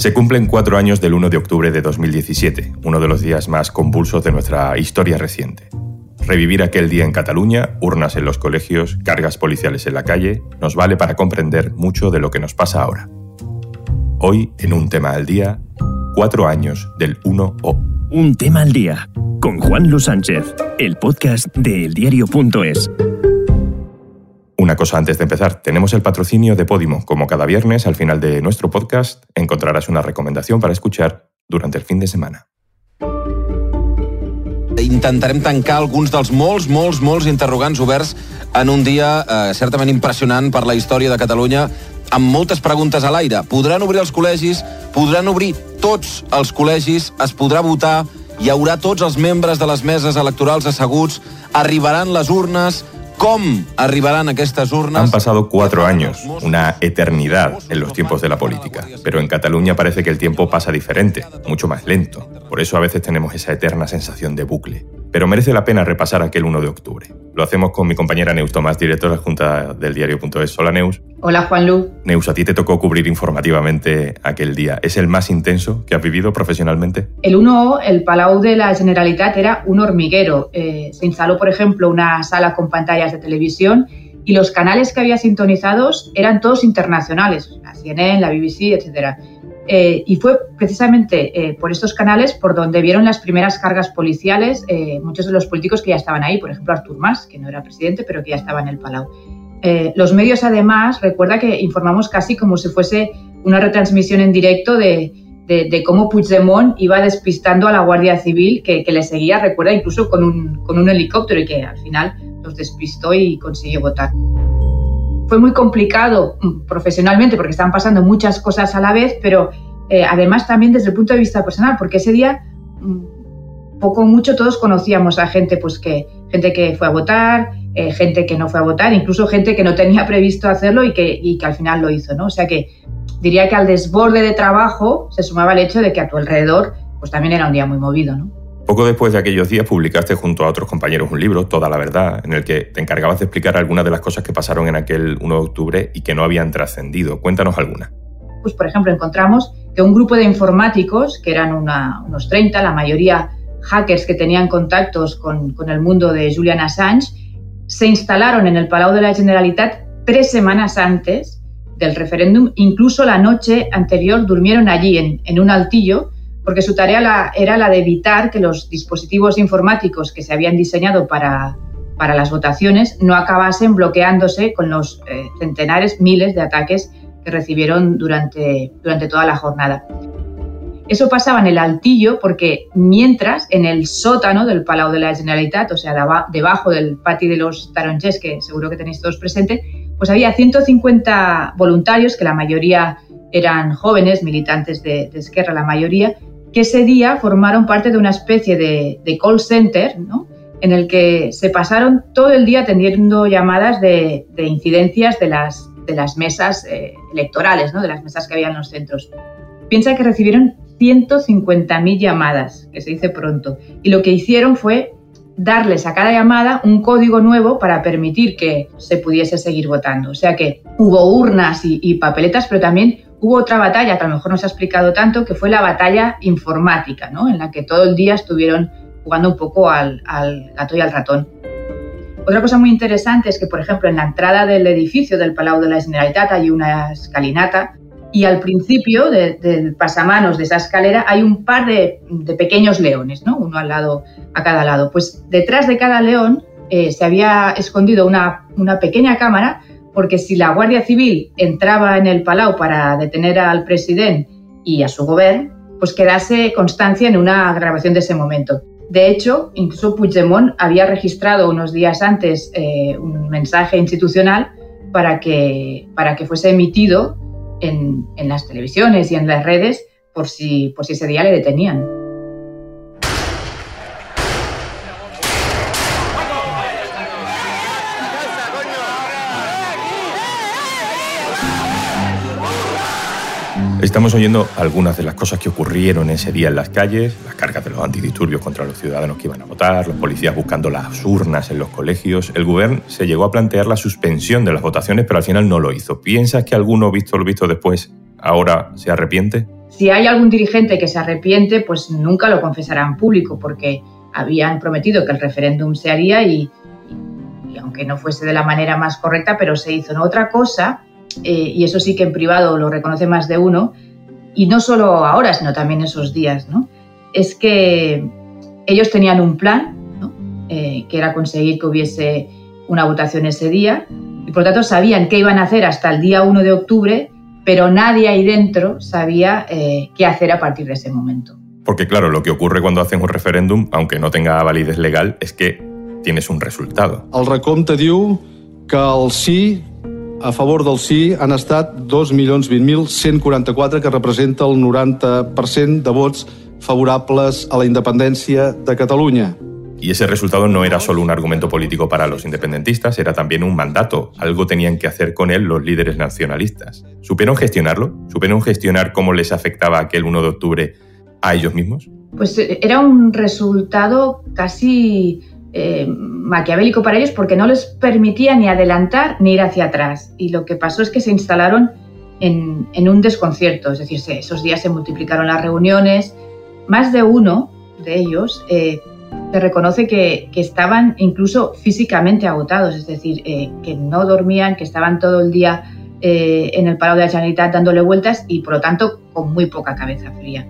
Se cumplen cuatro años del 1 de octubre de 2017, uno de los días más convulsos de nuestra historia reciente. Revivir aquel día en Cataluña, urnas en los colegios, cargas policiales en la calle, nos vale para comprender mucho de lo que nos pasa ahora. Hoy, en un tema al día, cuatro años del 1O. Un tema al día, con Juan Luis Sánchez, el podcast de eldiario.es. Una cosa antes de empezar, tenemos el patrocinio de Podimo. Como cada viernes, al final de nuestro podcast, encontrarás una recomendación para escuchar durante el fin de semana. Intentarem tancar alguns dels molts, molts, molts interrogants oberts en un dia eh, certament impressionant per la història de Catalunya, amb moltes preguntes a l'aire. Podran obrir els col·legis, podran obrir tots els col·legis, es podrà votar, hi haurà tots els membres de les meses electorals asseguts, arribaran les urnes, ¿Cómo arribarán estas urnas? Han pasado cuatro años, una eternidad en los tiempos de la política. Pero en Cataluña parece que el tiempo pasa diferente, mucho más lento. Por eso a veces tenemos esa eterna sensación de bucle. Pero merece la pena repasar aquel 1 de octubre. Lo hacemos con mi compañera Neus Tomás, directora junta del diario.es. Hola Neus. Hola Juanlu. Neus, a ti te tocó cubrir informativamente aquel día. ¿Es el más intenso que has vivido profesionalmente? El 1O, el Palau de la Generalitat, era un hormiguero. Eh, se instaló, por ejemplo, una sala con pantallas de televisión y los canales que había sintonizados eran todos internacionales, la CNN, la BBC, etcétera. Eh, y fue precisamente eh, por estos canales por donde vieron las primeras cargas policiales eh, muchos de los políticos que ya estaban ahí, por ejemplo Artur Mas, que no era presidente, pero que ya estaba en el Palau. los medios, además, recuerda que informamos casi como si fuese una retransmisión en directo de, de, cómo Puigdemont iba despistando a la Guardia Civil que, que le seguía, recuerda, incluso con un, con un helicóptero y que al final los despistó y consiguió votar fue muy complicado mm, profesionalmente porque estaban pasando muchas cosas a la vez, pero eh, además también desde el punto de vista personal, porque ese día mm, poco o mucho todos conocíamos a gente, pues que gente que fue a votar, eh, gente que no fue a votar, incluso gente que no tenía previsto hacerlo y que, y que al final lo hizo, ¿no? O sea que diría que al desborde de trabajo se sumaba el hecho de que a tu alrededor pues también era un día muy movido, ¿no? Poco después de aquellos días publicaste junto a otros compañeros un libro, Toda la Verdad, en el que te encargabas de explicar algunas de las cosas que pasaron en aquel 1 de octubre y que no habían trascendido. Cuéntanos alguna. Pues, por ejemplo, encontramos que un grupo de informáticos, que eran unos 30, la mayoría hackers que tenían contactos con, el mundo de Julian Assange, se instalaron en el Palau de la Generalitat tres semanas antes del referéndum. Incluso la noche anterior durmieron allí, en un altillo, porque su tarea era la de evitar que los dispositivos informáticos que se habían diseñado para, para las votaciones no acabasen bloqueándose con los eh, centenares, miles de ataques que recibieron durante, durante toda la jornada. Eso pasaba en el altillo porque mientras en el sótano del Palau de la Generalitat, o sea, debajo del patio de los Tarongers, que seguro que tenéis todos presente, pues había 150 voluntarios, que la mayoría eran jóvenes, militantes de, de Esquerra, la mayoría, que ese día formaron parte de una especie de, call center, ¿no? en el que se pasaron todo el día atendiendo llamadas de, incidencias de las, de las mesas eh, electorales, ¿no? de las mesas que había en los centros. Piensa que recibieron 150.000 llamadas, que se dice pronto, y lo que hicieron fue darles a cada llamada un código nuevo para permitir que se pudiese seguir votando. O sea que hubo urnas y, y papeletas, pero también Hubo otra batalla que a lo mejor no se ha explicado tanto, que fue la batalla informática, ¿no? en la que todo el día estuvieron jugando un poco al, gato y al ratón. Otra cosa muy interesante es que, por ejemplo, en la entrada del edificio del Palau de la Generalitat hay una escalinata y al principio del pasamanos de esa escalera hay un par de, pequeños leones, ¿no? uno al lado, a cada lado. Pues detrás de cada león eh, se había escondido una pequeña cámara porque si la Guardia Civil entraba en el Palau para detener al presidente y a su gobierno, pues quedase constancia en una grabación de ese momento. De hecho, incluso Puigdemont había registrado unos días antes eh, un mensaje institucional para que, para que fuese emitido en, en, las televisiones y en las redes por si, por si ese día le detenían. Estamos oyendo algunas de las cosas que ocurrieron ese día en las calles, las cargas de los antidisturbios contra los ciudadanos que iban a votar, los policías buscando las urnas en los colegios. El gobierno se llegó a plantear la suspensión de las votaciones, pero al final no lo hizo. ¿Piensas que alguno, visto lo visto después, ahora se arrepiente? Si hay algún dirigente que se arrepiente, pues nunca lo confesará en público, porque habían prometido que el referéndum se haría y, aunque no fuese de la manera más correcta, pero se hizo. ¿no? Otra cosa, eh, y eso sí que en privado lo reconoce más de uno, y no solo ahora, sino también esos días, ¿no? es que ellos tenían un plan, eh, que era conseguir que hubiese una votación ese día, y por lo tanto sabían qué iban a hacer hasta el día 1 de octubre, pero nadie ahí dentro sabía eh, qué hacer a partir de ese momento. Porque claro, lo que ocurre cuando hacen un referéndum, aunque no tenga validez legal, es que tienes un resultado. El recompte diu que el sí a favor del sí han estat 2.020.144, que representa el 90% de vots favorables a la independencia de Cataluña. Y ese resultado no era solo un argumento político para los independentistas, era también un mandato. Algo tenían que hacer con él los líderes nacionalistas. ¿Supieron gestionarlo? ¿Supieron gestionar cómo les afectaba aquel 1 de octubre a ellos mismos? Pues eh, era un resultado casi eh, maquiavélico para ellos porque no les permitía ni adelantar ni ir hacia atrás. Y lo que pasó es que se instalaron en, un desconcierto, es decir, esos días se multiplicaron las reuniones, más de uno de ellos eh, se reconoce que, estaban incluso físicamente agotados, es decir, eh, que no dormían, que estaban todo el día eh, en el paro de la Generalitat dándole vueltas y, por lo tanto, con muy poca cabeza fría.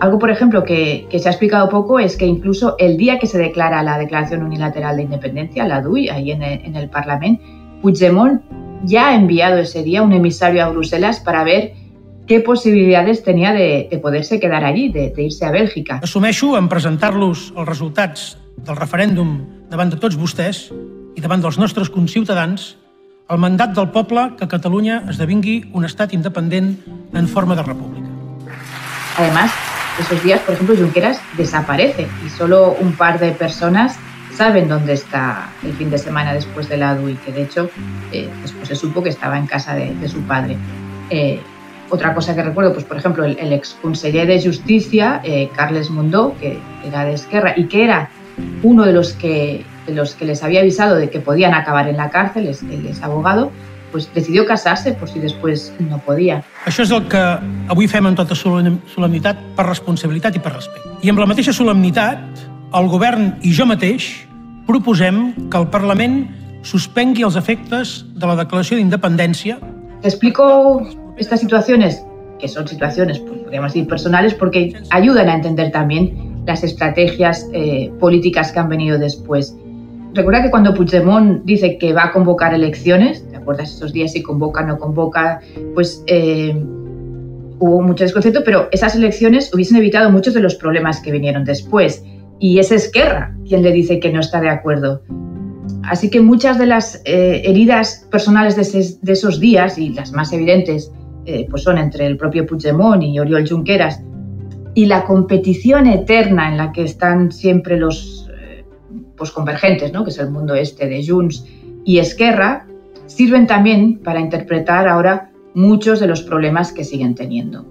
Algo, por ejemplo, que, se ha explicado poco es que incluso el día que se declara la Declaración Unilateral de Independencia, la DUI, ahí en el, en el Parlamento, Puigdemont ya ha enviado ese día un emisario a Bruselas para ver qué possibilitats tenia de, de poder-se quedar allí, de, de irse a Bèlgica. Assumeixo en presentar-los els resultats del referèndum davant de tots vostès i davant dels nostres conciutadans el mandat del poble que Catalunya esdevingui un estat independent en forma de república. Además, esos días, por ejemplo, Junqueras desaparece y solo un par de personas saben dónde está el fin de semana después de la DUI, que de hecho eh, después se supo que estaba en casa de, su padre. Eh, otra cosa que recuerdo, pues por ejemplo, el, el ex conseller de Justicia, eh, Carles Mundó, que era de Esquerra y que era uno de los que, de los que les había avisado de que podían acabar en la cárcel, es, él es abogado, pues decidió casarse por si después no podía. Això és el que avui fem amb tota solemnitat per responsabilitat i per respecte. I amb la mateixa solemnitat, el govern i jo mateix proposem que el Parlament suspengui els efectes de la declaració d'independència. Explico estas situaciones, que son situaciones, pues, podríamos decir, personales, porque ayudan a entender también las estrategias eh, políticas que han venido después. Recuerda que cuando Puigdemont dice que va a convocar elecciones, ¿te acuerdas esos días si convoca o no convoca? Pues eh, hubo mucho desconcierto, pero esas elecciones hubiesen evitado muchos de los problemas que vinieron después. Y es Esquerra quien le dice que no está de acuerdo. Así que muchas de las eh, heridas personales de, de esos días, y las más evidentes, eh, pues son entre el propio Puigdemont y Oriol Junqueras, y la competición eterna en la que están siempre los eh, pues convergentes, ¿no? que es el mundo este de Junts y Esquerra, sirven también para interpretar ahora muchos de los problemas que siguen teniendo.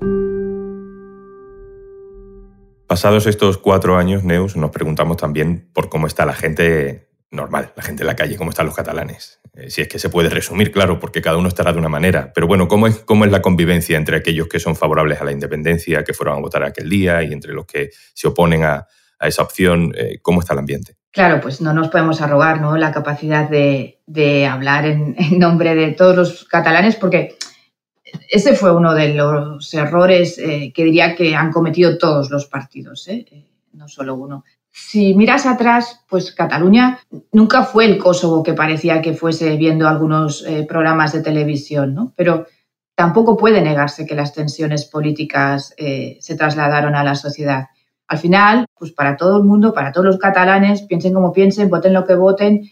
Pasados estos cuatro años, Neus, nos preguntamos también por cómo está la gente normal, la gente en la calle, cómo están los catalanes. Eh, si es que se puede resumir, claro, porque cada uno estará de una manera. Pero bueno, ¿cómo es, ¿cómo es la convivencia entre aquellos que son favorables a la independencia, que fueron a votar aquel día, y entre los que se oponen a, esa opción? Eh, ¿Cómo está el ambiente? Claro, pues no nos podemos arrogar ¿no? la capacidad de, hablar en, nombre de todos los catalanes, porque ese fue uno de los errores eh, que diría que han cometido todos los partidos, no solo uno. Si miras atrás, pues Cataluña nunca fue el Kosovo que parecía que fuese viendo algunos eh, programas de televisión, ¿no? Pero tampoco puede negarse que las tensiones políticas eh, se trasladaron a la sociedad. Al final, pues para todo el mundo, para todos los catalanes, piensen como piensen, voten lo que voten,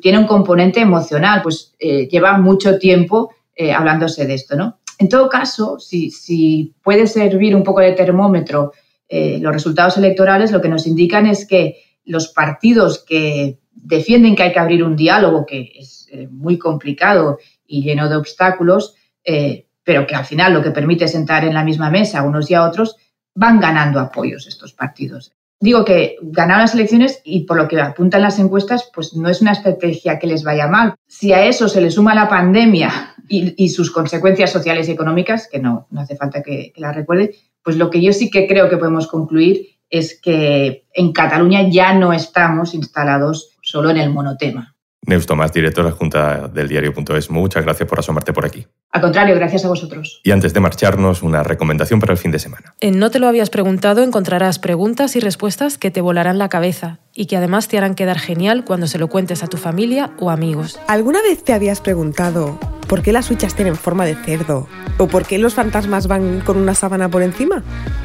tiene un componente emocional, pues eh, lleva mucho tiempo hablándose de esto, ¿no? En todo caso, si, si puede servir un poco de termómetro eh, los resultados electorales lo que nos indican es que los partidos que defienden que hay que abrir un diálogo, que es eh, muy complicado y lleno de obstáculos, eh, pero que al final lo que permite sentar en la misma mesa a unos y a otros, van ganando apoyos estos partidos. Digo que ganar las elecciones y por lo que apuntan las encuestas, pues no es una estrategia que les vaya mal. Si a eso se le suma la pandemia y, sus consecuencias sociales y económicas, que no, no hace falta que, que las recuerde, pues lo que yo sí que creo que podemos concluir es que en Cataluña ya no estamos instalados solo en el monotema. Neus Tomás, directora junta del diario.es, muchas gracias por asomarte por aquí. Al contrario, gracias a vosotros. Y antes de marcharnos, una recomendación para el fin de semana. En No te lo habías preguntado encontrarás preguntas y respuestas que te volarán la cabeza y que además te harán quedar genial cuando se lo cuentes a tu familia o amigos. ¿Alguna vez te habías preguntado por qué las huchas tienen forma de cerdo? ¿O por qué los fantasmas van con una sábana por encima?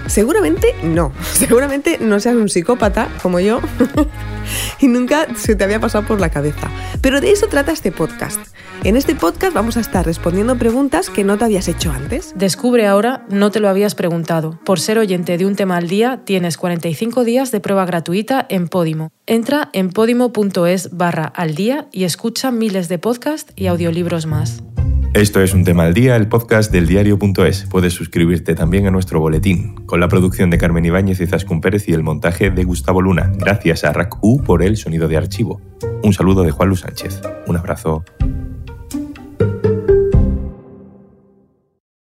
Seguramente no. Seguramente no seas un psicópata como yo y nunca se te había pasado por la cabeza. Pero de eso trata este podcast. En este podcast vamos a estar respondiendo preguntas que no te habías hecho antes. Descubre ahora No te lo habías preguntado. Por ser oyente de un tema al día, tienes 45 días de prueba gratuita en Podimo. Entra en podimo.es barra al día y escucha miles de podcasts y audiolibros más. Esto es Un Tema al Día, el podcast del diario.es. Puedes suscribirte también a nuestro boletín, con la producción de Carmen Ibáñez y Zascun Pérez y el montaje de Gustavo Luna. Gracias a RAC-U por el sonido de archivo. Un saludo de Juan Luis Sánchez. Un abrazo.